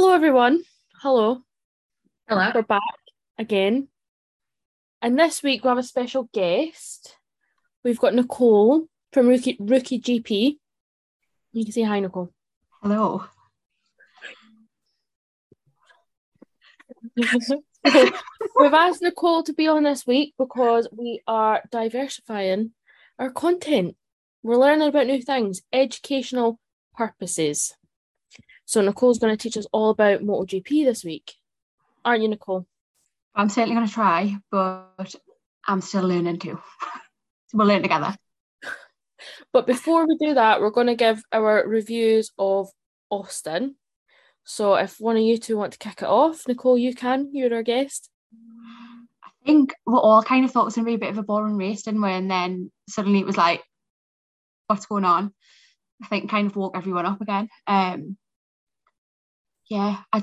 Hello, everyone. Hello. Hello. We're back again. And this week we have a special guest. We've got Nicole from Rookie, Rookie GP. You can say hi, Nicole. Hello. we've asked Nicole to be on this week because we are diversifying our content. We're learning about new things, educational purposes. So Nicole's going to teach us all about MotoGP this week, aren't you, Nicole? I'm certainly going to try, but I'm still learning too. we'll learn together. But before we do that, we're going to give our reviews of Austin. So if one of you two want to kick it off, Nicole, you can. You're our guest. I think we all kind of thought it was going to be a bit of a boring race, didn't we? And then suddenly it was like, what's going on? I think kind of woke everyone up again. Um, yeah, I,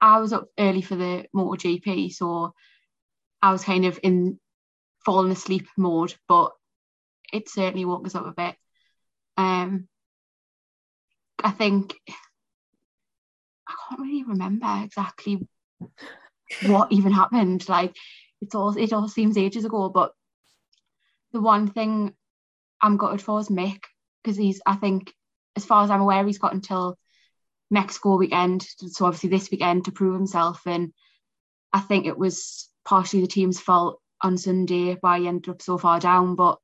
I was up early for the MotoGP, so I was kind of in falling asleep mode, but it certainly woke us up a bit. Um, I think I can't really remember exactly what even happened. Like it's all it all seems ages ago, but the one thing I'm gutted for is Mick because he's I think as far as I'm aware he's got until Mexico weekend, so obviously this weekend to prove himself. And I think it was partially the team's fault on Sunday why he ended up so far down, but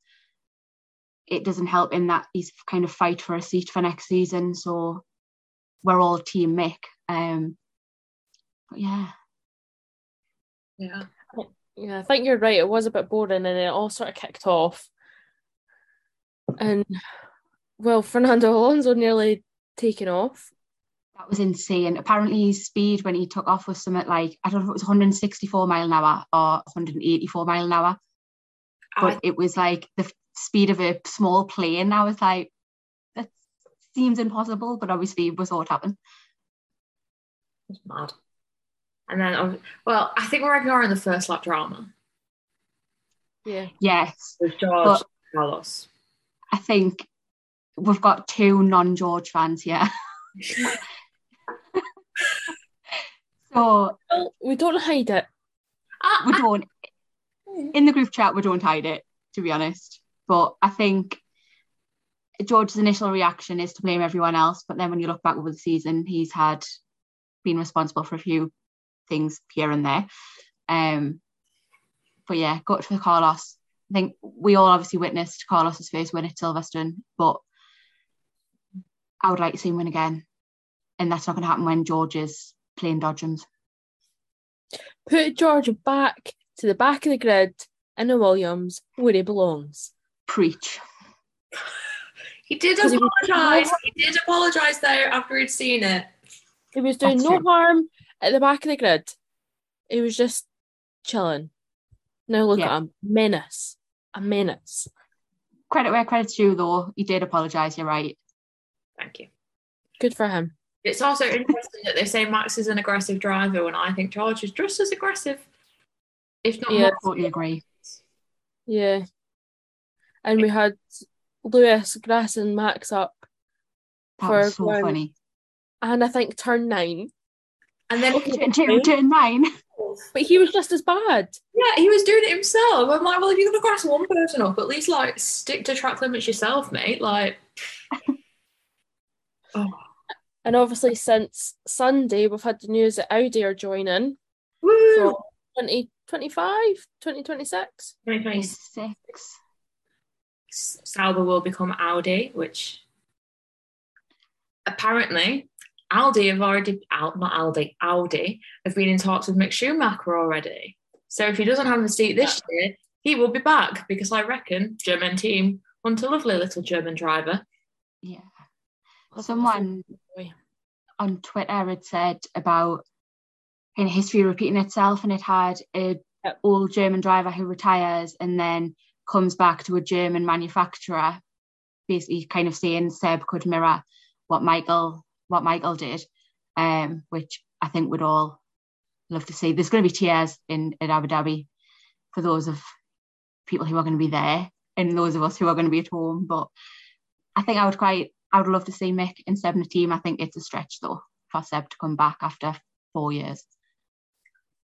it doesn't help in that he's kind of fight for a seat for next season. So we're all team Mick. Um, but yeah. Yeah. Yeah, I think you're right. It was a bit boring and it all sort of kicked off. And well, Fernando Alonso nearly taken off. That was insane. Apparently, his speed when he took off was something like I don't know if it was 164 mile an hour or 184 mile an hour, but I, it was like the speed of a small plane. I was like, that seems impossible, but obviously we saw it happen. It's mad. And then, well, I think we're ignoring the first lap drama Yeah. Yes, with George But- Carlos. I think we've got two non-George fans here. Well, we don't hide it. Ah, we ah, don't. In the group chat we don't hide it to be honest. But i think george's initial reaction is to blame everyone else but then when you look back over the season he's had been responsible for a few things here and there. Um but yeah got for carlos. I think we all obviously witnessed carlos's first win at silverstone but i would like to see him win again. And that's not going to happen when george is playing dodgems Put George back to the back of the grid in the Williams where he belongs. preach he did 'Cause he apologise. He did apologise there after he'd seen it. He was doing That's no true. harm at the back of the grid. He was just chilling. Now look Yeah. at him. Menace. A menace. credit where credit's due though he did apologize you're right Thank you. Good for him. It's also interesting that they say Max is an aggressive driver when I think George is just as aggressive, if not Yeah. more. totally agree Yeah. And we had Lewis grassing Max up that for was so going- funny and I think turn nine. And then, turn, turn, turn nine But he was just as bad. yeah, he was doing it himself. I'm like, well, if you're going to grass one person up, at least like stick to track limits yourself, mate. Like, oh, And obviously since Sunday we've had the news that Audi are joining woo! from 2025, 2026. 2026. six Sauber will become Audi, which apparently Aldi have already out not Aldi, Audi have been in talks with Mick Schumacher already. So if he doesn't have the seat this year, he will be back because I reckon German team want a lovely little German driver. yeah someone on twitter had said about of history repeating itself and it had a Yep. old german driver who retires and then comes back to a german manufacturer basically kind of saying seb could mirror what michael what michael did um which i think we'd all love to see there's going to be tears in in abu dhabi for those of people who are going to be there and those of us who are going to be at home but I think I would quite I would love to see Mick in seven team. I think it's a stretch though for Seb to come back after four years.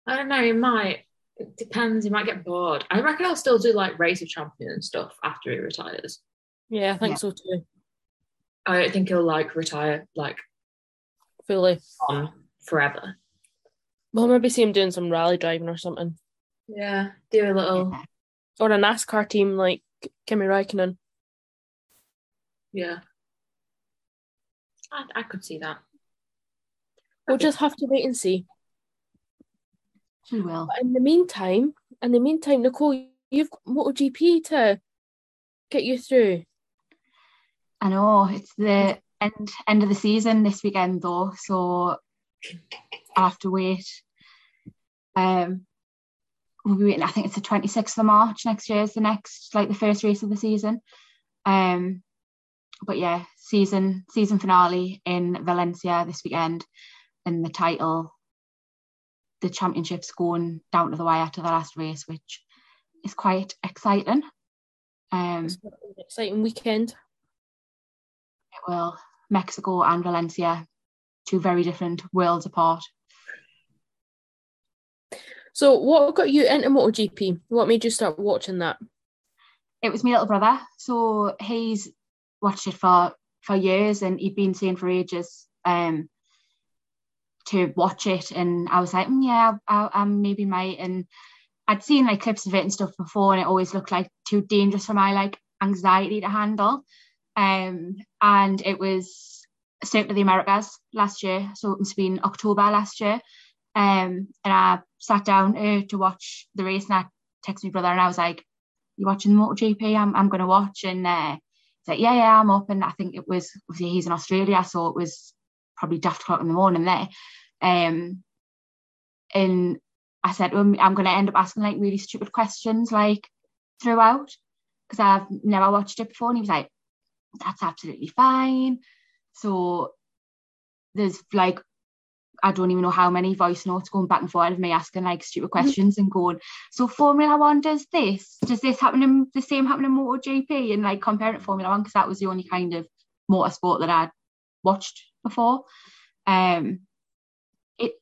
I don't know, he might. It depends, he might get bored. I reckon I'll still do like race of champion and stuff after he retires. Yeah, I think Yeah. so too. I don't think he'll like retire like Fully. on forever. Well, maybe see him doing some rally driving or something. Yeah, do a little Yeah. Or a NASCAR team like Kimi Räikkönen. yeah. I, I could see that. We'll just have to wait and see. She will. But in the meantime, in the meantime, Nicole, you've got MotoGP to get you through. I know it's the end end of the season this weekend though, so I'll have to wait. Um, we'll be waiting. I think it's the twenty sixth of March next year is the next like the first race of the season. Um, but yeah, season season finale in Valencia this weekend, and the title, the championships going down to the wire to the last race, which is quite exciting. Um, It's an exciting weekend. well, Mexico and Valencia, two very different worlds apart. So, what got you into MotoGP? What made you start watching that? It was my little brother, so he's watched it for for years, and he'd been saying for ages um to watch it, and I was like, mm, yeah, I, I maybe might, and I'd seen like clips of it and stuff before, and it always looked like too dangerous for my like anxiety to handle. Um, and it was Circuit of the Americas last year, so it must have been October last year. Um, and I sat down uh, to watch the race, and I texted my brother, and I was like, "You watching the MotoGP? I'm I'm going to watch." And uh, "Yeah, yeah, I'm up." And I think it was obviously he's in Australia, so it was probably daft o'clock in the morning there. Um, and I said him, I'm going to end up asking like really stupid questions like throughout because I've never watched it before. And he was like, that's absolutely fine. So there's like, I don't even know how many voice notes going back and forth of me asking like stupid questions and going, so Formula One does this? Does this happen in the same happen in MotoGP? And like comparing Formula One because that was the only kind of motorsport that I'd watched before. Um, it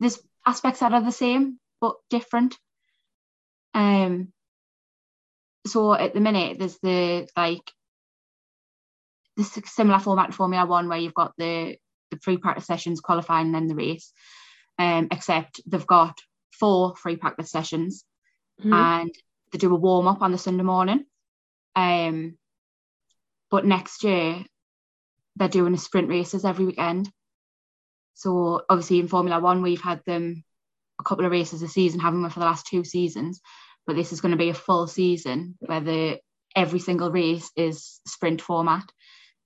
there's aspects that are the same but different. Um, so at the minute there's the like the similar format to Formula One where you've got the the free practice sessions qualifying and then the race, um, except they've got four free practice sessions Mhm. and they do a warm up on the Sunday morning. Um, but next year they're doing the sprint races every weekend. So obviously in Formula One we've had them a couple of races a season, haven't we, for the last two seasons? But this is going to be a full season where the every single race is sprint format.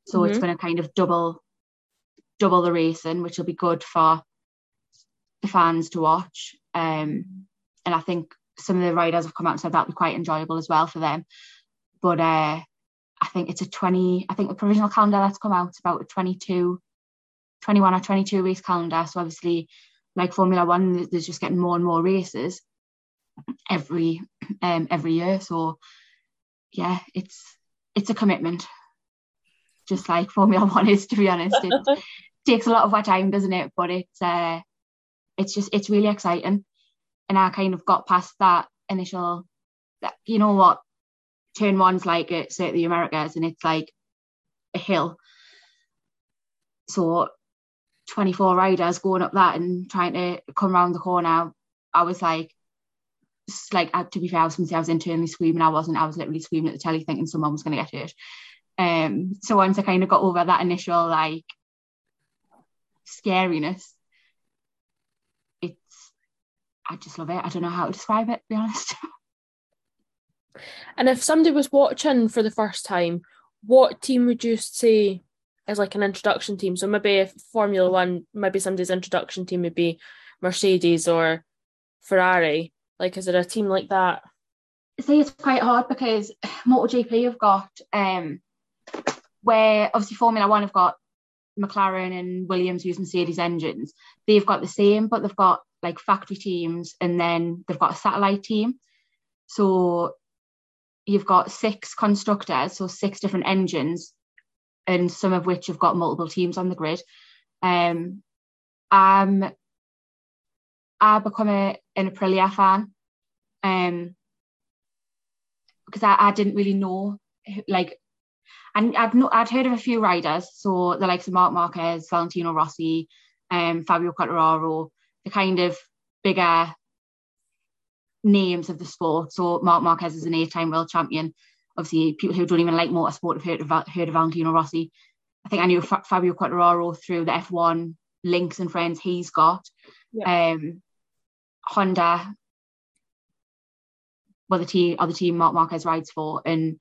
So it's Mhm. going to kind of double double the racing, which will be good for the fans to watch. Um, and I think some of the riders have come out and said that'll be quite enjoyable as well for them. But uh, I think it's a 20, I think the provisional calendar that's come out about a 22, 21 or 22 race calendar. So obviously, like Formula One, there's just getting more and more races every um every year. So yeah, it's it's a commitment. Just like Formula One is, to be honest. It takes a lot of our time, doesn't it? But it's uh it's just it's really exciting. And I kind of got past that initial that you know what turn one's like at say the Americas and it's like a hill. So 24 riders going up that and trying to come around the corner. I was like like to be fair, I was I was internally screaming. I wasn't. I was literally screaming at the telly, thinking someone was gonna get hurt. Um. So once I kind of got over that initial like scariness, it's I just love it. I don't know how to describe it. To be honest. And if somebody was watching for the first time, what team would you say is like an introduction team? So maybe if Formula One, maybe somebody's introduction team would be Mercedes or Ferrari. Like, is it a team like that? See, it's quite hard because MotoGP have got um where obviously Formula One have got McLaren and Williams use Mercedes engines. They've got the same, but they've got like factory teams and then they've got a satellite team. So you've got six constructors, so six different engines, and some of which have got multiple teams on the grid. Um, I'm I become a, an Aprilia fan. Um, because I, I didn't really know like and I'd no, I'd heard of a few riders, so the likes of Marc Marquez, Valentino Rossi, um, Fabio Quartararo, the kind of bigger names of the sport. So Marc Marquez is an eight-time world champion. Obviously, people who don't even like motorsport have heard of, heard of Valentino Rossi. I think I knew Fabio Quartararo through the F1 links and friends he's got. Yeah. Um, Honda, well, the team, other team Marc Marquez rides for, and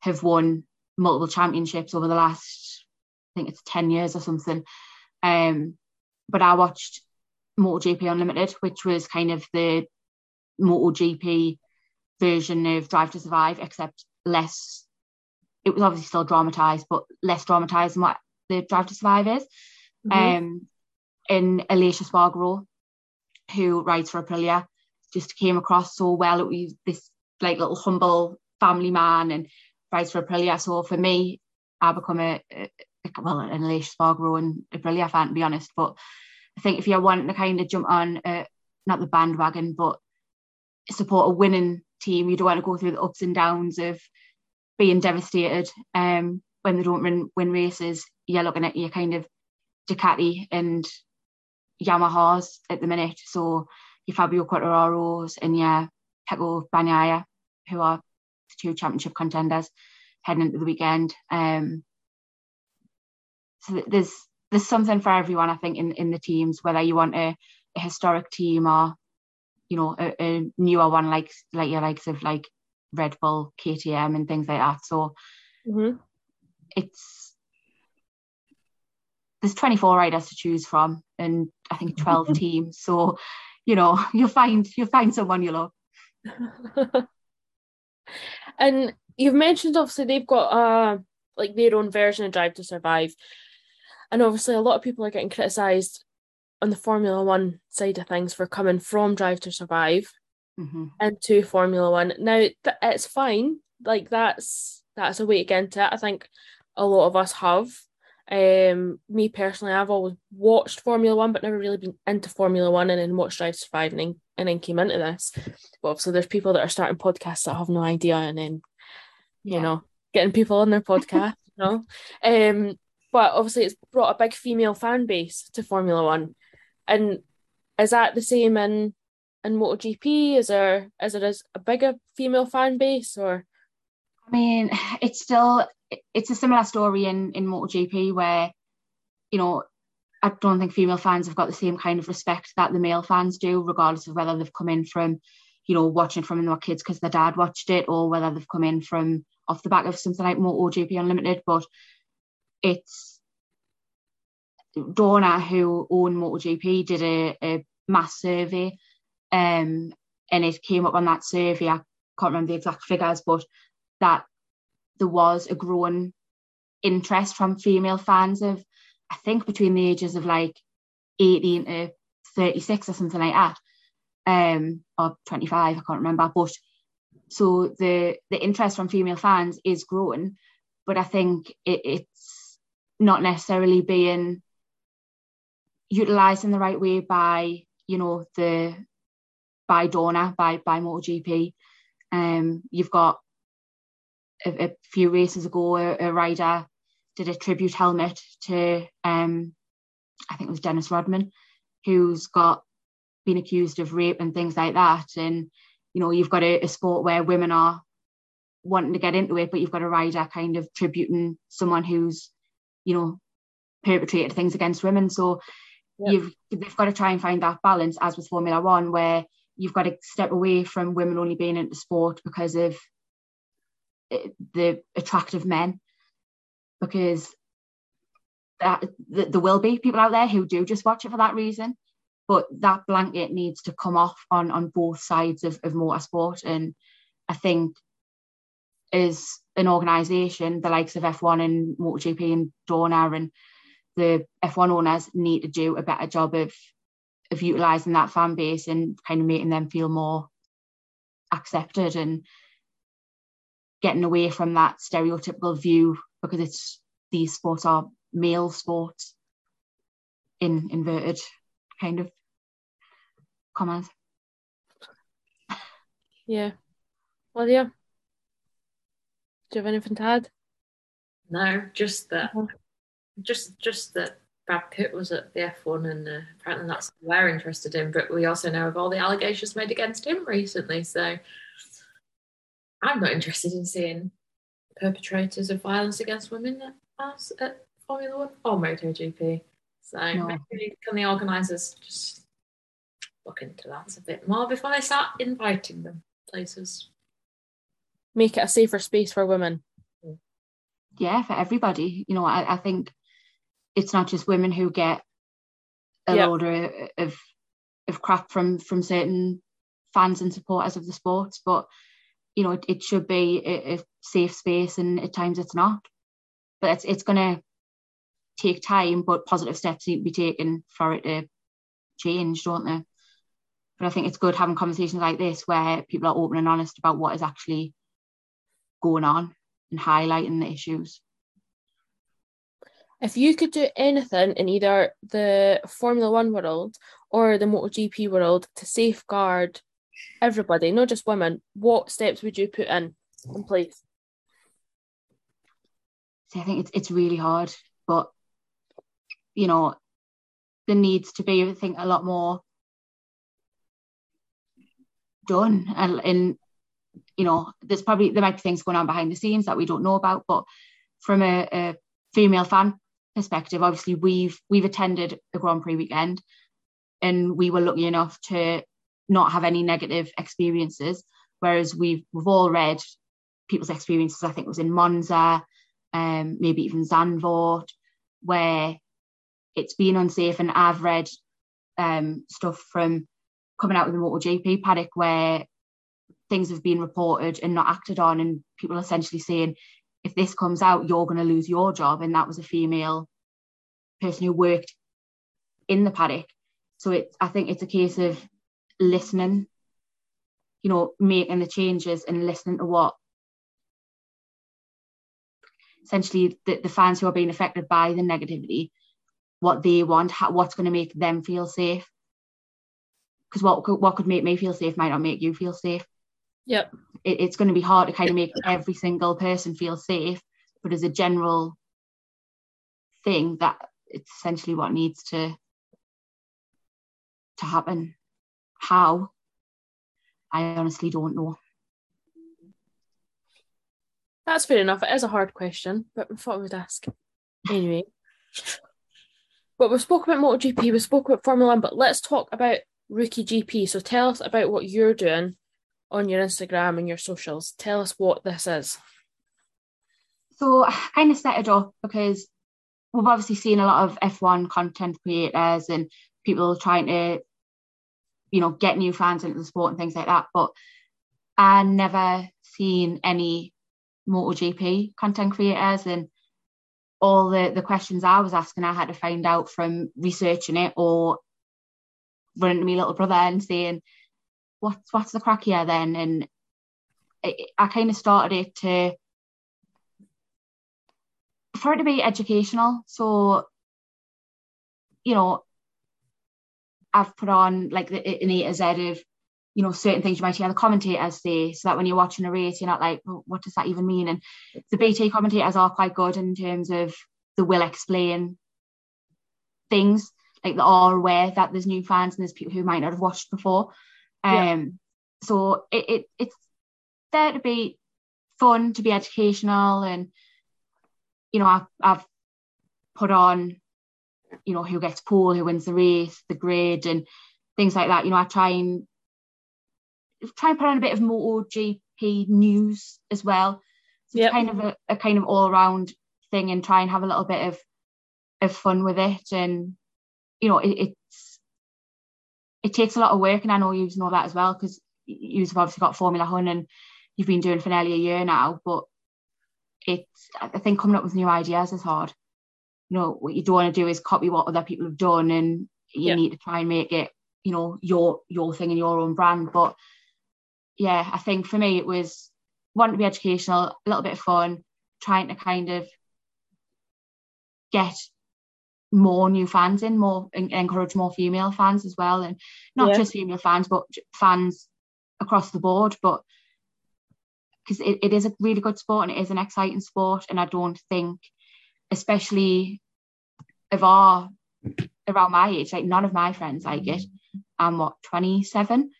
have won multiple championships over the last, I think it's 10 years or something. Um, but I watched MotoGP Unlimited, which was kind of the MotoGP version of Drive to Survive, except less. It was obviously still dramatized, but less dramatized than what the Drive to Survive is. Mm-hmm. Um, and Aleix Espargaro, who rides for Aprilia, just came across so well. It was this like little humble family man and rides for Aprilia. So for me, I become a, a well an Aleix Espargaro and Aprilia fan to be honest. But I think if you're wanting to kind of jump on uh, not the bandwagon, but support a winning team, you don't want to go through the ups and downs of being devastated um, when they don't win, win races. You're looking at your kind of Ducati and Yamahas at the minute. So your Fabio Quartararos and your Pecco Bagnaia, who are the two championship contenders heading into the weekend. Um, so there's there's something for everyone, I think, in, in the teams, whether you want a, a historic team or, you know, a, a, newer one like like your likes of like Red Bull, KTM and things like that. So mm-hmm. it's there's 24 riders to choose from and I think 12 teams. So, you know, you'll find you'll find someone you love. and you've mentioned obviously they've got uh like their own version of Drive to Survive. And obviously a lot of people are getting criticised on the Formula One side of things for coming from Drive to Survive mm-hmm. into Formula One. Now th- it's fine. Like that's that's a way to get into it. I think a lot of us have. Um, me personally, I've always watched Formula One, but never really been into Formula One, and then watched Drive to Survive, and then, and then came into this. But obviously, there's people that are starting podcasts that have no idea, and then you yeah. know getting people on their podcast. you know, um, but obviously, it's brought a big female fan base to Formula One, and is that the same in in MotoGP? Is there is it a bigger female fan base or? I mean, it's still it's a similar story in in MotoGP where, you know, I don't think female fans have got the same kind of respect that the male fans do, regardless of whether they've come in from, you know, watching from their kids because their dad watched it, or whether they've come in from off the back of something like MotoGP Unlimited. But it's Dorna who own MotoGP did a, a mass survey, um, and it came up on that survey. I can't remember the exact figures, but that there was a growing interest from female fans of, I think, between the ages of like 18 to 36 or something like that, um, or 25, I can't remember. But so the the interest from female fans is growing, but I think it, it's not necessarily being utilized in the right way by you know the by Dorna by by MotoGP. Um, you've got a, a few races ago, a, a, rider did a tribute helmet to, um, I think it was Dennis Rodman, who's got been accused of rape and things like that. And you know, you've got a, a sport where women are wanting to get into it, but you've got a rider kind of tributing someone who's, you know, perpetrated things against women. So yep. you've they've got to try and find that balance, as with Formula One, where you've got to step away from women only being into sport because of the attractive men because that, there will be people out there who do just watch it for that reason. But that blanket needs to come off on on both sides of, of motorsport. And i think as an organization the likes of f1 and MotoGP and Dorna and the f1 owners need to do a better job of of utilizing that fan base and kind of making them feel more accepted. And getting away from that stereotypical view because it's these sports are male sports. in inverted kind of commas. Yeah. Well, yeah. Do you have anything to add? No, just that, just just that Brad Pitt was at the F1, and uh, apparently that's what we're interested in. But we also know of all the allegations made against him recently, so I'm not interested in seeing perpetrators of violence against women at, us at Formula One or MotoGP. So No. maybe can the organisers just look into that a bit more before they start inviting them places? Make it a safer space for women. yeah, for everybody. You know, I, I think it's not just women who get a Yeah. load of, of of crap from from certain fans and supporters of the sports, but you know, it, it should be a, a safe space, and at times it's not. But it's it's going to take time, but positive steps need to be taken for it to change, don't they? But I think it's good having conversations like this where people are open and honest about what is actually going on and highlighting the issues. If you could do anything in either the Formula One world or the MotoGP world to safeguard everybody, not just women, what steps would you put in in place? So I think it's it's really hard, but you know, there needs to be I think a lot more done, and, and you know, there's probably there might be things going on behind the scenes that we don't know about, but from a, a female fan perspective, obviously we've we've attended a Grand Prix weekend, and we were lucky enough to not have any negative experiences, whereas we've we've all read people's experiences. I think it was in Monza, um, maybe even Zandvoort, where it's been unsafe. And I've read um, stuff from coming out with the MotoGP paddock where things have been reported and not acted on, and people essentially saying, if this comes out, you're going to lose your job. And that was a female person who worked in the paddock. So it's, I think it's a case of listening, you know, making the changes and listening to what essentially the, the fans who are being affected by the negativity, what they want, how, what's going to make them feel safe. Because what could, what could make me feel safe might not make you feel safe. Yep. It, it's going to be hard to kind of make every single person feel safe, but as a general thing, that it's essentially what needs to to happen. How? I honestly don't know. That's fair enough. It is a hard question, but I thought I would ask. Anyway. But we spoke about MotoGP, we spoke about Formula One, but let's talk about Rookie GP. So tell us about what you're doing on your Instagram and your socials. Tell us what this is. So I kind of set it up because we've obviously seen a lot of F1 content creators and people trying to, you know, get new fans into the sport and things like that. But I never seen any MotoGP content creators and all the, the questions I was asking, I had to find out from researching it or running to my little brother and saying, what's what's the crack here then? And I, I kind of started it to for it to be educational. So, you know, I've put on like the, an A to Z of, you know, certain things you might hear the commentators say, so that when you're watching a race, you're not like, well, what does that even mean? And the BT commentators are quite good in terms of they will explain things, like they are aware that there's new fans and there's people who might not have watched before. Um, Yeah. so it, it it's there to be fun, to be educational, and you know, I've, I've put on, you know, who gets pole, who wins the race, the grid, and things like that. You know, I try and try and put on a bit of MotoGP news as well. So Yep. it's kind of a, a kind of all round thing, and try and have a little bit of of fun with it. And you know, it, it's it takes a lot of work, and I know you know that as well because you've obviously got Formula One and you've been doing for nearly a year now, but it's I think coming up with new ideas is hard. You know, what you don't want to do is copy what other people have done and you Yeah. need to try and make it, you know, your your thing and your own brand. But yeah, I think for me it was wanting to be educational, a little bit of fun, trying to kind of get more new fans in, more en- encourage more female fans as well, and not Yeah. just female fans, but fans across the board. But because it, it is a really good sport and it is an exciting sport, and I don't think, especially of our around my age, like none of my friends like it. I'm what 27.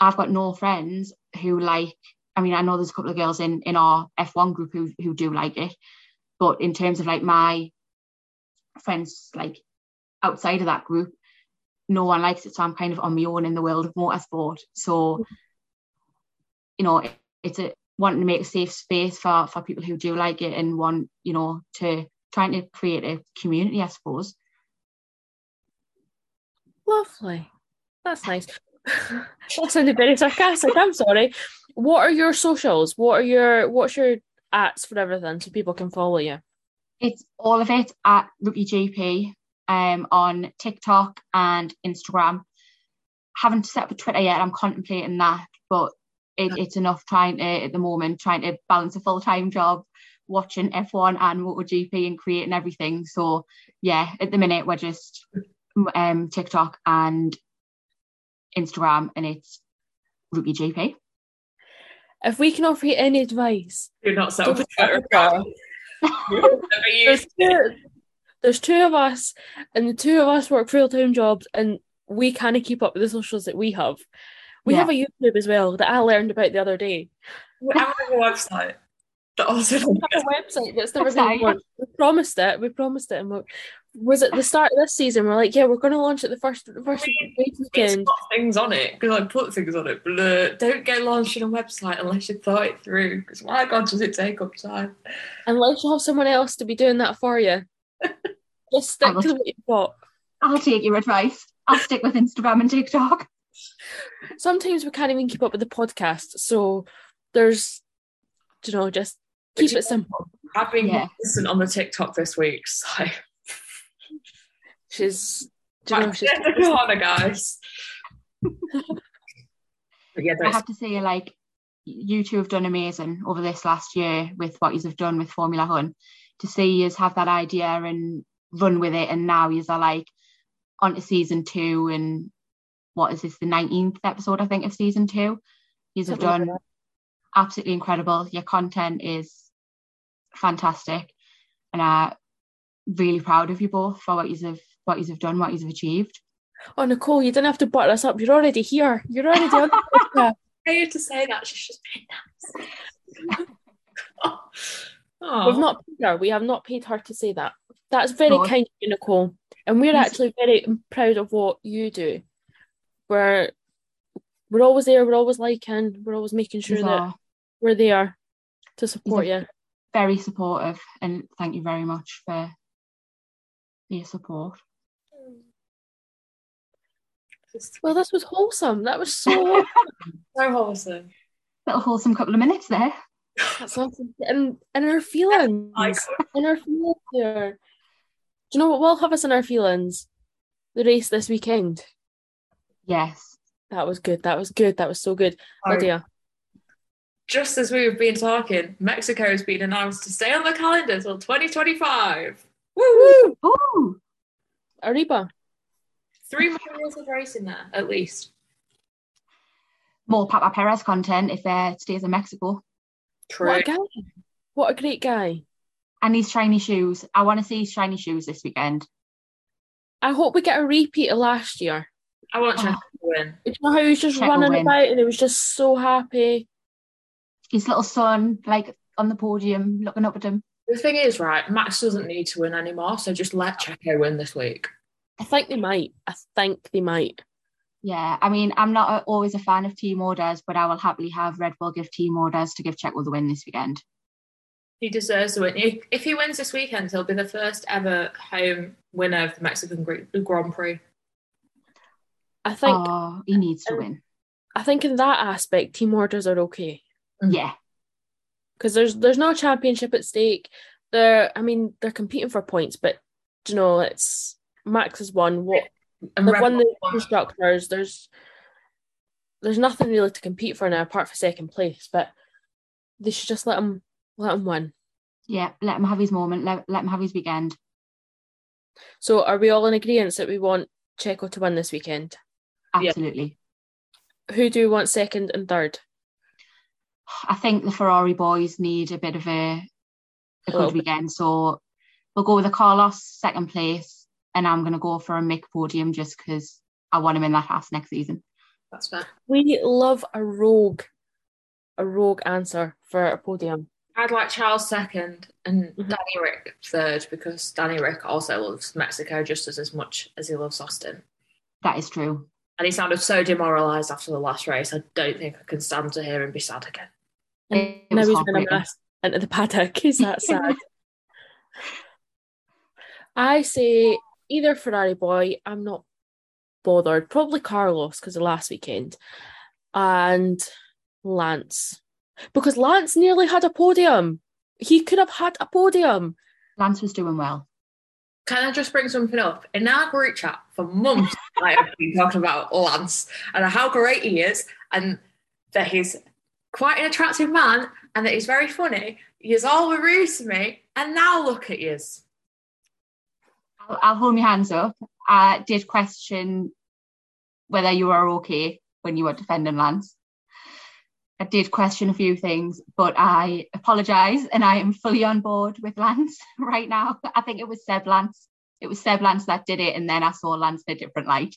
I've got no friends who like. I mean, I know there's a couple of girls in in our F1 group who who do like it, but in terms of like my friends, like outside of that group, no one likes it. So I'm kind of on my own in the world of motorsport. So, you know, it, it's a wanting to make a safe space for for people who do like it and want, you know, to trying to create a community, I suppose. Lovely. That's nice. that sounded very sarcastic. I'm sorry. What are your socials? What are your what's your ats for everything so people can follow you? It's all of it at Rookie GP um, on TikTok and Instagram. Haven't set up a Twitter yet. I'm contemplating that, but it, it's enough trying to at the moment trying to balance a full time job, watching F1 and MotoGP and creating everything. So yeah, at the minute we're just um, TikTok and Instagram, and it's Rookie GP. If we can offer you any advice, Do not set up Don't Twitter set up a account. There's two, there's two of us, and the two of us work full time jobs, and we kind of keep up with the socials that we have. We Yeah. have a YouTube as well that I learned about the other day. I have a website that also We have a website that's never Website. been launched. We promised it. We promised it, and we was at the start of this season. We're like, yeah, we're going to launch it the first the first It's weekend. got things on it because I put things on it. But uh, don't get launched on a website unless you thought it through. Because my God, does it take up time? Unless you have someone else to be doing that for you, just stick I will- to what you've got. I'll take your advice. I'll stick with Instagram and TikTok. Sometimes we can't even keep up with the podcast, so there's, you know, just keep it simple. I've been Yeah. consistent on the TikTok this week, so She's, do you know, she's the corner, guys. Yeah, I have to say, like, you two have done amazing over this last year with what you have done with Formula One. To see you have that idea and run with it, and now you are like on to season two, and what is this, the 19th episode, I think, of season two? You have done absolutely incredible. Your content is fantastic, and I'm really proud of you both for what you have what you have done, what you have achieved. Oh, Nicole, you didn't have to butter us up. You're already here. You're already on the podcast. I hate to say that she's just being nice. oh, We've not paid her. We have not paid her to say that. That's very No. kind of you, Nicole. And we're Yes. actually very proud of what you do. We're we're always there. We're always liking. We're always making sure You that we're there to support He's you. Very supportive, and thank you very much for your support. Well, this was wholesome. That was so. so wholesome. Little wholesome couple of minutes there. that's awesome. And and our feelings. Like, In our feelings there. Do you know what will have us in our feelings? The race this weekend. Yes. That was good. That was good. That was so good. Oh. Lydia. Just as we've been talking, Mexico has been announced to stay on the calendar till 2025. Woo! Ooh, Ariba. Three more years of racing there, at least. more Papa Perez content if uh, stays in Mexico. True. What a guy. What a great guy. And his shiny shoes. I want to see his shiny shoes this weekend. I hope we get a repeat of last year. I want Checo Oh. to win. Do you know how he was just Checo running about and he was just so happy? His little son, like on the podium, looking up at him. The thing is, right, Max doesn't need to win anymore, so just let Checo win this week. I think they might. I think they might. Yeah, I mean, I'm not always a fan of team orders, but I will happily have Red Bull give team orders to give Checo the win this weekend. He deserves the win. If, if he wins this weekend, he'll be the first ever home winner of the Mexican Grand Prix. I think oh, he needs to win. I think in that aspect team orders are okay. Mm-hmm. Yeah, Because there's there's no championship at stake. They're I mean, they're competing for points, but do you know, it's Max has won what And they've won the constructors. There's there's nothing really to compete for now apart from second place, but they should just let him let him win. yeah. Let him have his moment. Let, let him have his weekend. So are we all in agreement that we want Checo to win this weekend? Yeah. Absolutely. Who do we want second and third? I think the Ferrari boys need a bit of a, a good bit. weekend. So we'll go with a Carlos second place, and I'm going to go for a Mick podium just because I want him in that house next season. That's fair. We love a rogue, a rogue answer for a podium. I'd like Charles second and Mhm. Danny Ric third because Danny Ric also loves Mexico just as, as much as he loves Austin. That is true. And he sounded so demoralised after the last race. I don't think I can stand to hear him be sad again. And now was he's going to heartbreaking. mass into the paddock. Is that sad? I say either Ferrari boy. I'm not bothered. Probably Carlos because of last weekend, and Lance because Lance nearly had a podium. He could have had a podium. Lance was doing well. Can I just bring something up? In our group chat for months, I have been talking about Lance and how great he is, and that he's quite an attractive man, and that he's very funny. He's all were rude to me, and now look at yous. I'll, I'll hold my hands up. I did question whether you were okay when you were defending Lance. I did question a few things, but I apologise and I am fully on board with Lance right now. I think it was Seb Lance. It was Seb Lance that did it, and then I saw Lance in a different light.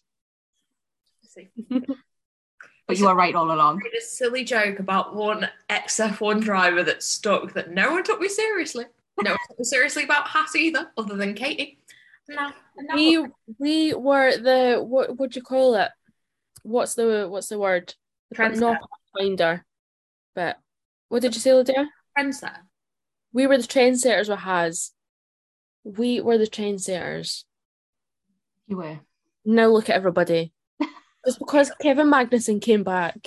See. But you are right all along. made a silly joke about one XF1 driver that stuck that no one took me seriously. No one took me seriously about Haas either, other than Katie. No, no. We we were the what would you call it? What's the what's the word? Trendsetter. Not finder, but what did you say, Lydia? trendsetter. We were the trendsetters with Haas. We were the trendsetters. You were. Now look at everybody. Just because Kevin Magnussen came back.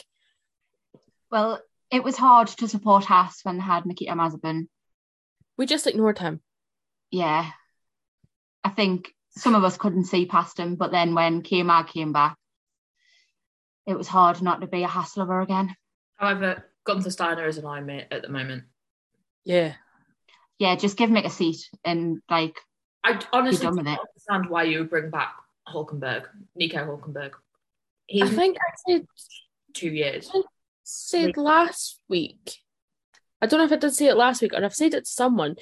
Well, it was hard to support Haas when they had Nikita Mazepin. We just ignored him. Yeah. I think some of us couldn't see past him, but then when K Mag came back, it was hard not to be a Haas lover again. However, Gunther Steiner is an eye mate at the moment. Yeah. Yeah, just give Mick a seat and like I honestly don't understand why you would bring back Hulkenberg, Nico Hulkenberg. I think I said two years. said last week. I don't know if I did say it last week or I've said it to someone.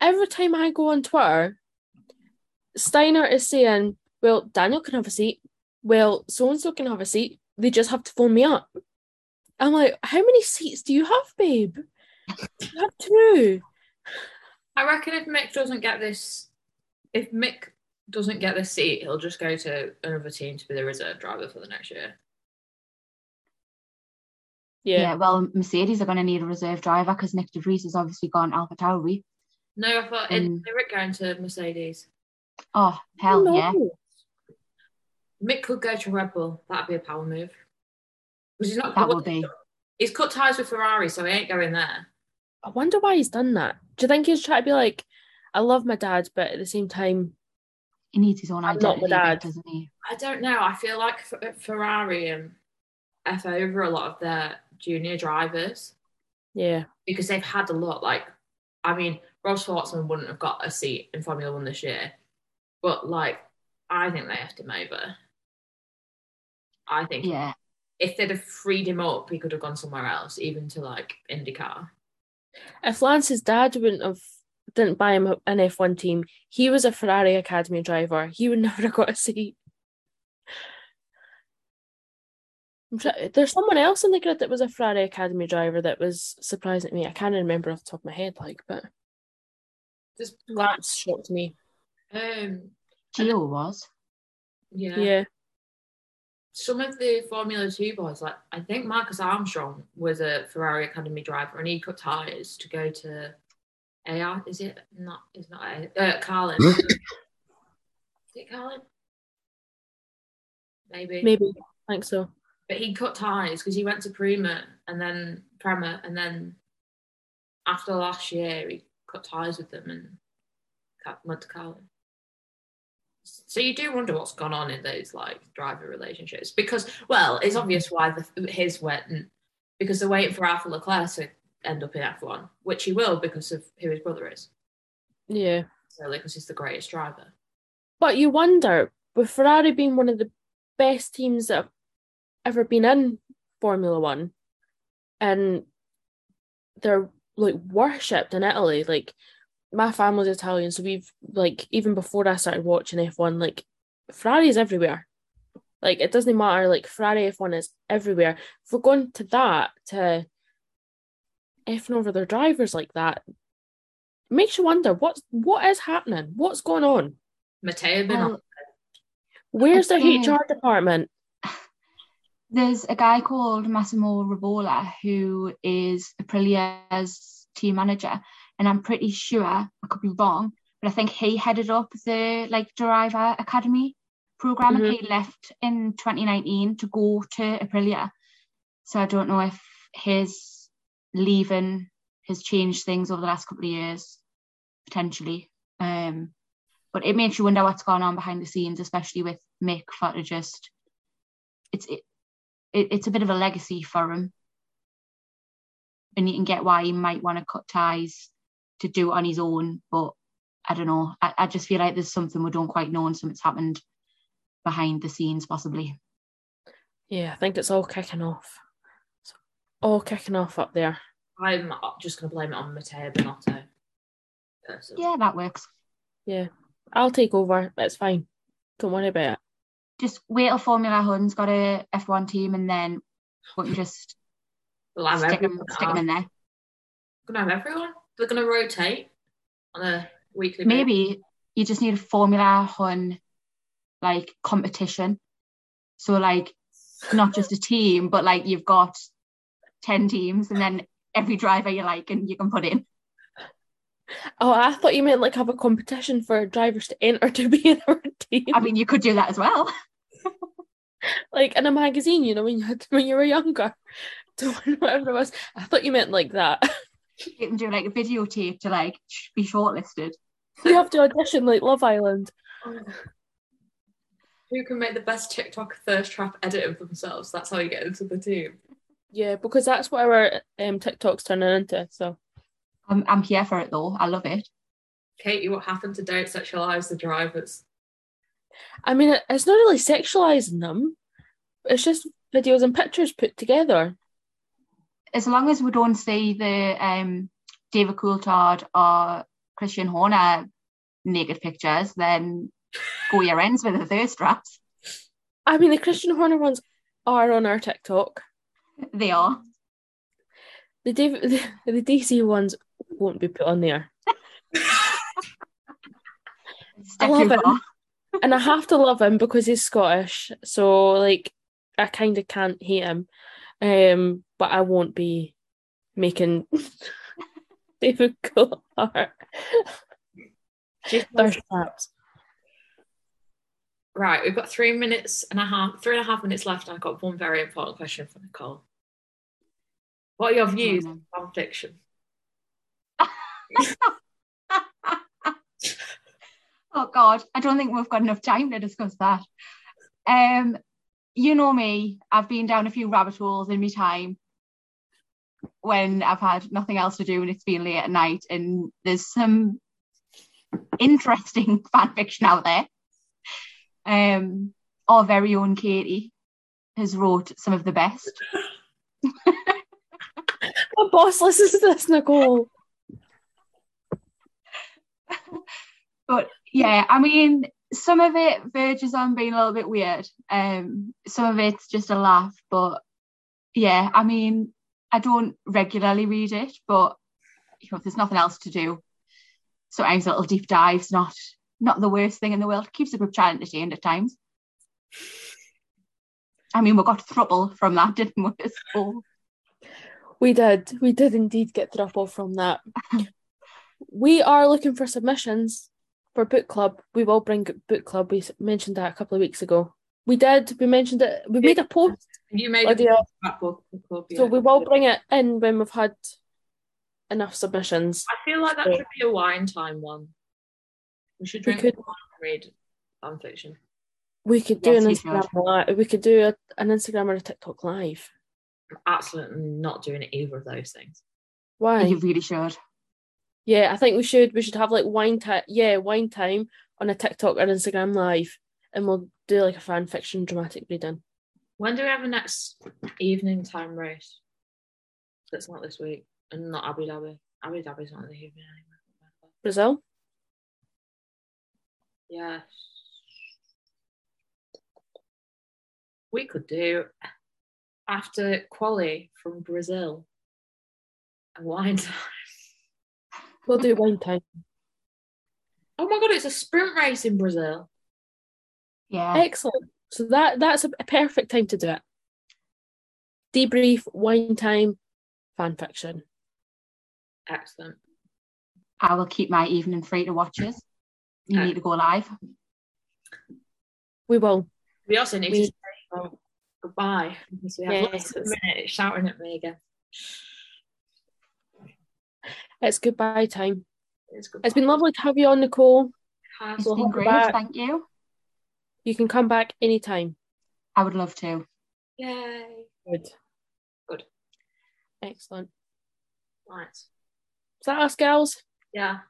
Every time I go on Twitter, Steiner is saying, Well, Daniel can have a seat. Well, so and so can have a seat. They just have to phone me up. I'm like, How many seats do you have, babe? You have two. I reckon if Mick doesn't get this, if Mick doesn't get this seat, he'll just go to another team to be the reserve driver for the next year. yeah, Yeah. well Mercedes are gonna need a reserve driver because Nyck De Vries has obviously gone Alpha Tauri. No, I thought in Um, Rick going to Mercedes. Oh hell No. yeah. Mick could go to Red Bull. That'd be a power move. Because he's not. That would be. He's cut ties with Ferrari, so he ain't going there. I wonder why he's done that. Do you think he's trying to be like, I love my dad, but at the same time, He needs his own I'm not identity, the doesn't he? I don't know. I feel like F- Ferrari um, F over a lot of their junior drivers yeah. because they've had a lot. Like, I mean, Ross Shwartzman wouldn't have got a seat in Formula One this year, but like, I think they effed him over. I think Yeah. if they'd have freed him up, he could have gone somewhere else, even to like IndyCar. If Lance's dad wouldn't have didn't buy him an F1 team, he was a Ferrari Academy driver. He would never have got a seat. I'm try- There's someone else in the grid that was a Ferrari Academy driver that was surprising to me. I can't remember off the top of my head, like, but Just Lance shocked me. um, Gio was. yeah. Yeah. some of the Formula Two boys, like I think Marcus Armstrong was a Ferrari Academy driver, and he cut tires to go to AR. Is it not? It's not A- uh, Carlin. is it Carlin? Maybe. Maybe. I think so. But he cut ties because he went to Prema and then Prema, and then after last year he cut ties with them and ca- went to Carlin. So you do wonder what's gone on in those like driver relationships because, well, it's obvious why the, his went because they're waiting for Arthur Leclerc to end up in F1, which he will because of who his brother is. Yeah. So because he's the greatest driver. But you wonder, with Ferrari being one of the best teams that have ever been in Formula One, and they're like worshipped in Italy. Like my family's Italian, so we've like even before I started watching F1, like Ferrari is everywhere. Like it doesn't matter, like Ferrari F1 is everywhere. If we're going to that to effing over their drivers like that, makes you wonder what's what is happening? What's going on? Matteo Well, Binotto. Where's their Okay. HR department? There's a guy called Massimo Rivola who is Aprilia's team manager, and I'm pretty sure I could be wrong, but I think he headed up the like driver academy program, Mhm. and he left in 2019 to go to Aprilia. So I don't know if his leaving has changed things over the last couple of years, potentially. Um, but it makes you wonder what's going on behind the scenes, especially with Mick for just it's it, it it's a bit of a legacy for him. And you can get why he might want to cut ties to do it on his own, but I don't know. I, I just feel like there's something we don't quite know and something's happened behind the scenes possibly. Yeah, I think it's all kicking off. It's all kicking off up there. I'm just going to blame it on Matteo Binotto. personally. Yeah, that works. Yeah. I'll take over. It's fine. Don't worry about it. Just wait till Formula One's got a F1 team and then we can just We'll stick them, everyone. stick 'em in there. Going to have everyone. They're going to rotate on a weekly basis. Maybe you just need a Formula One like competition. So like not just a team, but like you've got 10 teams and then every driver you like and you can put in. Oh, I thought you meant like have a competition for drivers to enter to be in our team. I mean, you could do that as well. like in a magazine, you know, when you had when you were younger. To win whatever it was. I thought you meant like that. You can do like a videotape to like be shortlisted. you have to audition like Love Island. Who can make the best TikTok thirst trap edit of themselves? That's how you get into the team. Yeah, because that's what our um TikTok's turning into. So I'm, I'm here for it though. I love it. Katie, what happened to don't sexualize the drivers? I mean it's not really sexualizing them. It's just videos and pictures put together. As long as we don't see the um, David Coulthard or Christian Horner naked pictures, then go your ends with the thirst traps. I mean the Christian Horner ones are on our TikTok. They are. The David, the, DC ones won't be put on there. Step love it. and I have to love him because he's Scottish. So like I kind of can't hate him. Um, but I won't be making David Coulthard thirst traps. Right, we've got three minutes and a half, three and a half minutes left. I've got one very important question for Nicole. What are your views Mhm. on fan fiction? Oh God, I don't think we've got enough time to discuss that. Um, you know me, I've been down a few rabbit holes in my time when I've had nothing else to do and it's been late at night, and there's some interesting fan fiction out there. Um, our very own Katie has wrote some of the best. My boss listens to this, Nicole. but yeah, I mean, some of it verges on being a little bit weird. Um, some of it's just a laugh, but yeah, I mean, I don't regularly read it, but you know, if there's nothing else to do, sometimes a little deep dive's not not the worst thing in the world. Keeps the group chat entertained at times. I mean, we got trouble from that, didn't we? So, We did. We did indeed get throuple from that. we are looking for submissions for book club. We will bring book club. We mentioned that a couple of weeks ago. We did. We mentioned it. We made a post, You made Lydia, a back book club, yeah. so we will bring it in when we've had enough submissions. I feel like that So- should be a wine time one. We should We could- and read fan fiction. We could do Yes, an. Instagram live. We could do a, an Instagram or a TikTok live. I'm absolutely not doing either of those things. Why? you really should. Yeah, I think we should. We should have like wine time. Yeah, wine time on a TikTok or Instagram live, and we'll do like a fan fiction dramatic reading. When do we have a next evening time race? That's not this week, and not Abu Dhabi. Abu Dhabi's not in the evening anymore. Brazil. Yes. We could do after quali from Brazil a wine time. We'll do wine time. Oh my god, it's a sprint race in Brazil. Yeah. Excellent. So that that's a, a perfect time to do it. Debrief, wine time, fan fiction. Excellent. I will keep my evening free to watches. You need to go live. We will. We also need We- to say goodbye because we have Yes, lots of it's- minutes shouting at me again. It's goodbye time. It's, goodbye. It's been lovely to have you on, Nicole. Has It's We'll been great. back. Thank you. You can come back anytime. I would love to. Yay. Good. Good. Excellent. Right. Is that us, girls? Yeah.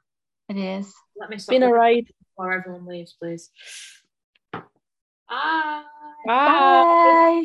It is. Let me It's stop been a ride. before everyone leaves, please. Bye. Bye. Bye.